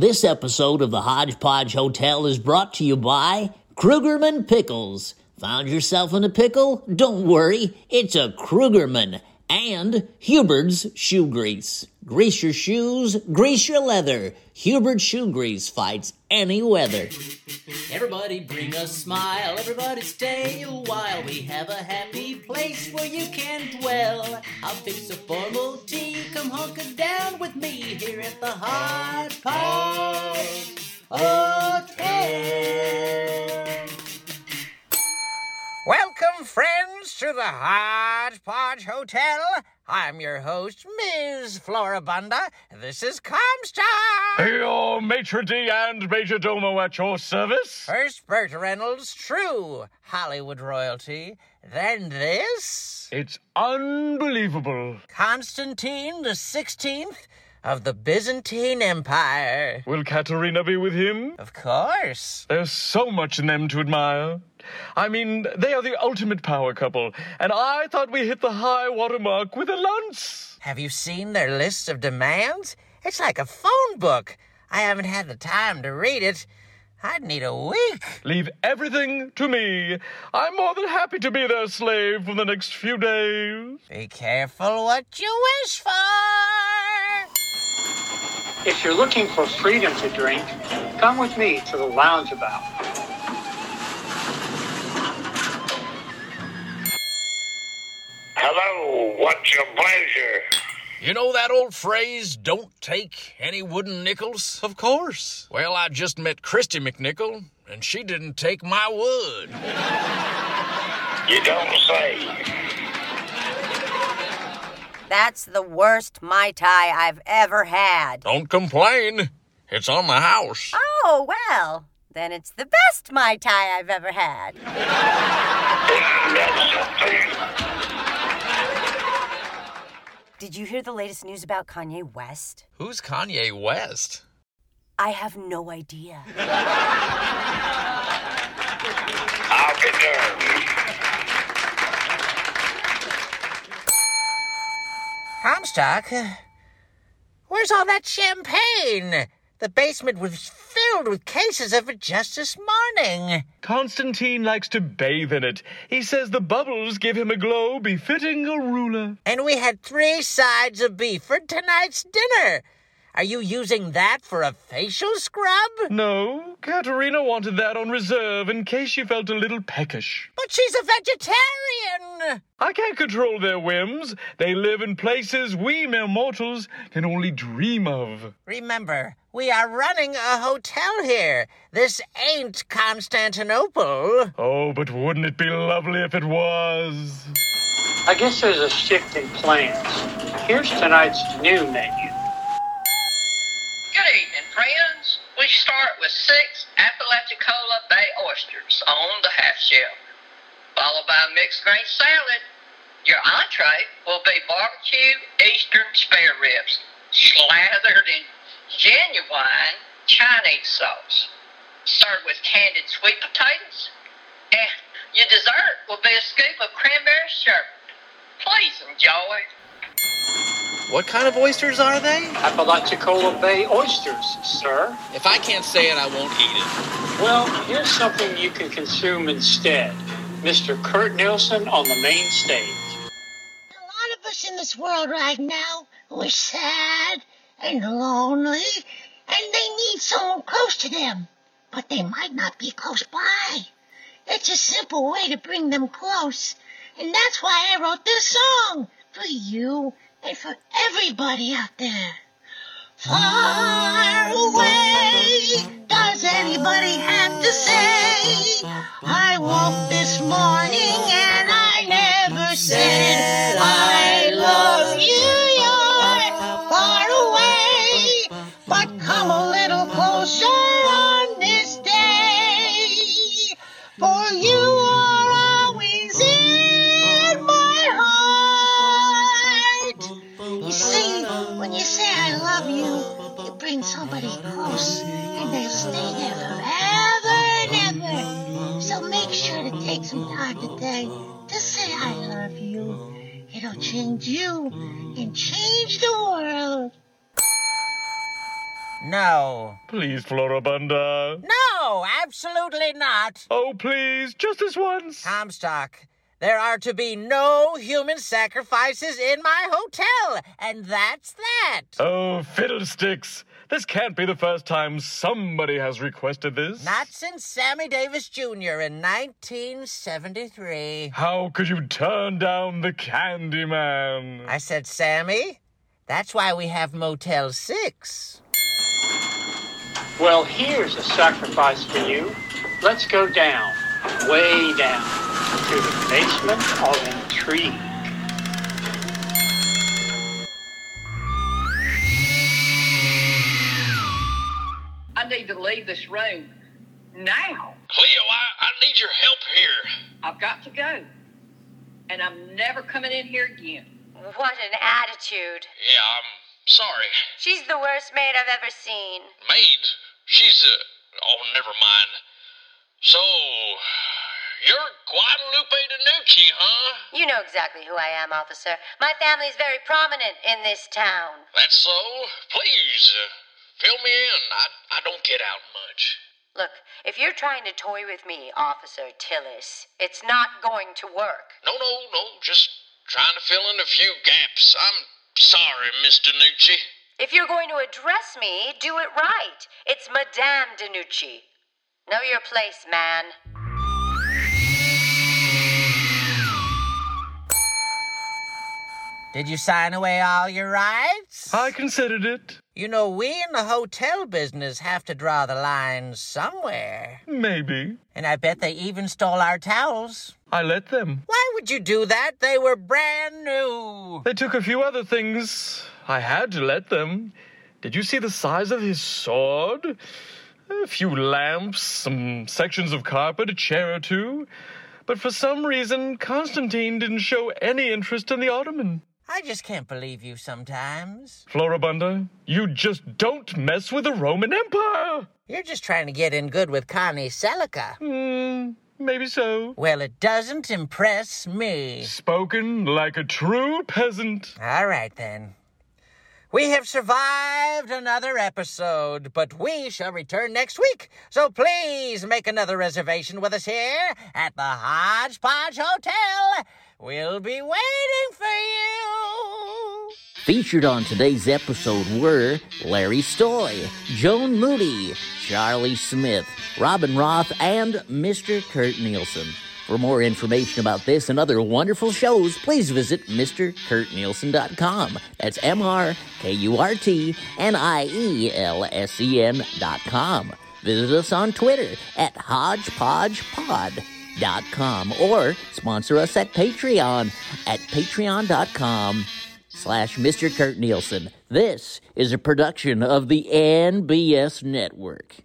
This episode of the Hodgepodge Hotel is brought to you by Krugerman Pickles. Found yourself in a pickle? Don't worry, it's a Krugerman. And Hubert's Shoe Grease. Grease your shoes, grease your leather. Hubert Shoe Grease fights any weather. Everybody bring a smile, everybody stay a while. We have a happy place where you can dwell. I'll fix a formal tea, come hunker down with me here at the Hodgepodge Hotel. Welcome, friends, to the Hodgepodge Hotel. I'm your host, Ms. Floribunda. This is Comstock. Your maitre d' and major domo at your service. First, Burt Reynolds, true Hollywood royalty. Then this, It's unbelievable. Constantine the 16th of the Byzantine Empire. Will Katerina be with him? Of course. There's so much in them to admire. I mean, they are the ultimate power couple, and I thought we hit the high watermark with a lunch. Have you seen their list of demands? It's like a phone book. I haven't had the time to read it. I'd need a week. Leave everything to me. I'm more than happy to be their slave for the next few days. Be careful what you wish for. If you're looking for freedom to drink, come with me to the loungeabout. Hello, what's your pleasure? You know that old phrase, don't take any wooden nickels? Of course. Well, I just met Kristy McNichol, and she didn't take my wood. You don't say. That's the worst Mai Tai I've ever had. Don't complain. It's on the house. Oh, well, then it's the best Mai Tai I've ever had. Isn't that something? Did you hear the latest news about Kanye West? Who's Kanye West? I have no idea. I'll be darned. Comstock, where's all that champagne? The basement was with cases of it just this morning. Constantine likes to bathe in it. He says the bubbles give him a glow befitting a ruler. And we had three sides of beef for tonight's dinner. Are you using that for a facial scrub? No, Katerina wanted that on reserve in case she felt a little peckish. But she's a vegetarian. I can't control their whims. They live in places we mere mortals can only dream of. Remember, we are running a hotel here. This ain't Constantinople. Oh, but wouldn't it be lovely if it was? I guess there's a shift in plans. Here's tonight's new menu. Good evening, friends. We start with six Apalachicola Bay oysters on the half shell, followed by a mixed grain salad. Your entree will be barbecue Eastern spare ribs, slathered in genuine Chinese sauce, served with candied sweet potatoes. And your dessert will be a scoop of cranberry sherbet. Please enjoy. What kind of oysters are they? Apalachicola Bay oysters, sir. If I can't say it, I won't eat it. Well, here's something you can consume instead. Mr. Kurt Nielsen on the main stage. A lot of us in this world right now who are sad and lonely, and they need someone close to them, but they might not be close by. It's a simple way to bring them close, and that's why I wrote this song for you and for everybody out there. Far away, does anybody have to say? I woke this morning and I never said I bring somebody close, and they'll stay there forever and ever. So make sure to take some time today to say I love you. It'll change you and change the world. No. Please, Floribunda. No, absolutely not. Oh, please, just this once. Comstock, there are to be no human sacrifices in my hotel, and that's that. Oh, fiddlesticks. This can't be the first time somebody has requested this. Not since Sammy Davis Jr. in 1973. How could you turn down the Candyman? I said, Sammy, that's why we have Motel 6. Well, here's a sacrifice for you. Let's go down, way down, to the basement of intrigue. Need to leave this room now. Cleo, I, I need your help here. I've got to go. And I'm never coming in here again. What an attitude. Yeah, I'm sorry. She's the worst maid I've ever seen. Maid? She's, a. oh, never mind. So, you're Guadalupe DiNucci, huh? You know exactly who I am, officer. My family's very prominent in this town. That's so? Please, uh, fill me in. I, I don't get out much. Look, if you're trying to toy with me, Officer Tillis, it's not going to work. No, no, no, just trying to fill in a few gaps. I'm sorry, Miss DiNucci. If you're going to address me, do it right. It's Madame DiNucci. Know your place, man. Did you sign away all your rights? I considered it. You know, we in the hotel business have to draw the line somewhere. Maybe. And I bet they even stole our towels. I let them. Why would you do that? They were brand new. They took a few other things. I had to let them. Did you see the size of his sword? A few lamps, some sections of carpet, a chair or two. But for some reason, Constantine didn't show any interest in the ottoman. I just can't believe you sometimes. Floribunda, you just don't mess with the Roman Empire. You're just trying to get in good with Connie Selica. Hmm, maybe so. Well, it doesn't impress me. Spoken like a true peasant. All right, then. We have survived another episode, but we shall return next week. So please make another reservation with us here at the Hodgepodge Hotel. We'll be waiting for you. Featured on today's episode were Larry Stoy, Joan Moody, Charlie Smith, Robin Roth, and Mr. Kurt Nielsen. For more information about this and other wonderful shows, please visit MrKurtNielsen.com. That's M R K U R T N I E L S E N.com. Visit us on Twitter at HodgepodgePod.com or sponsor us at Patreon at patreon.com slash Mr. Kurt Nielsen. This is a production of the NBS Network.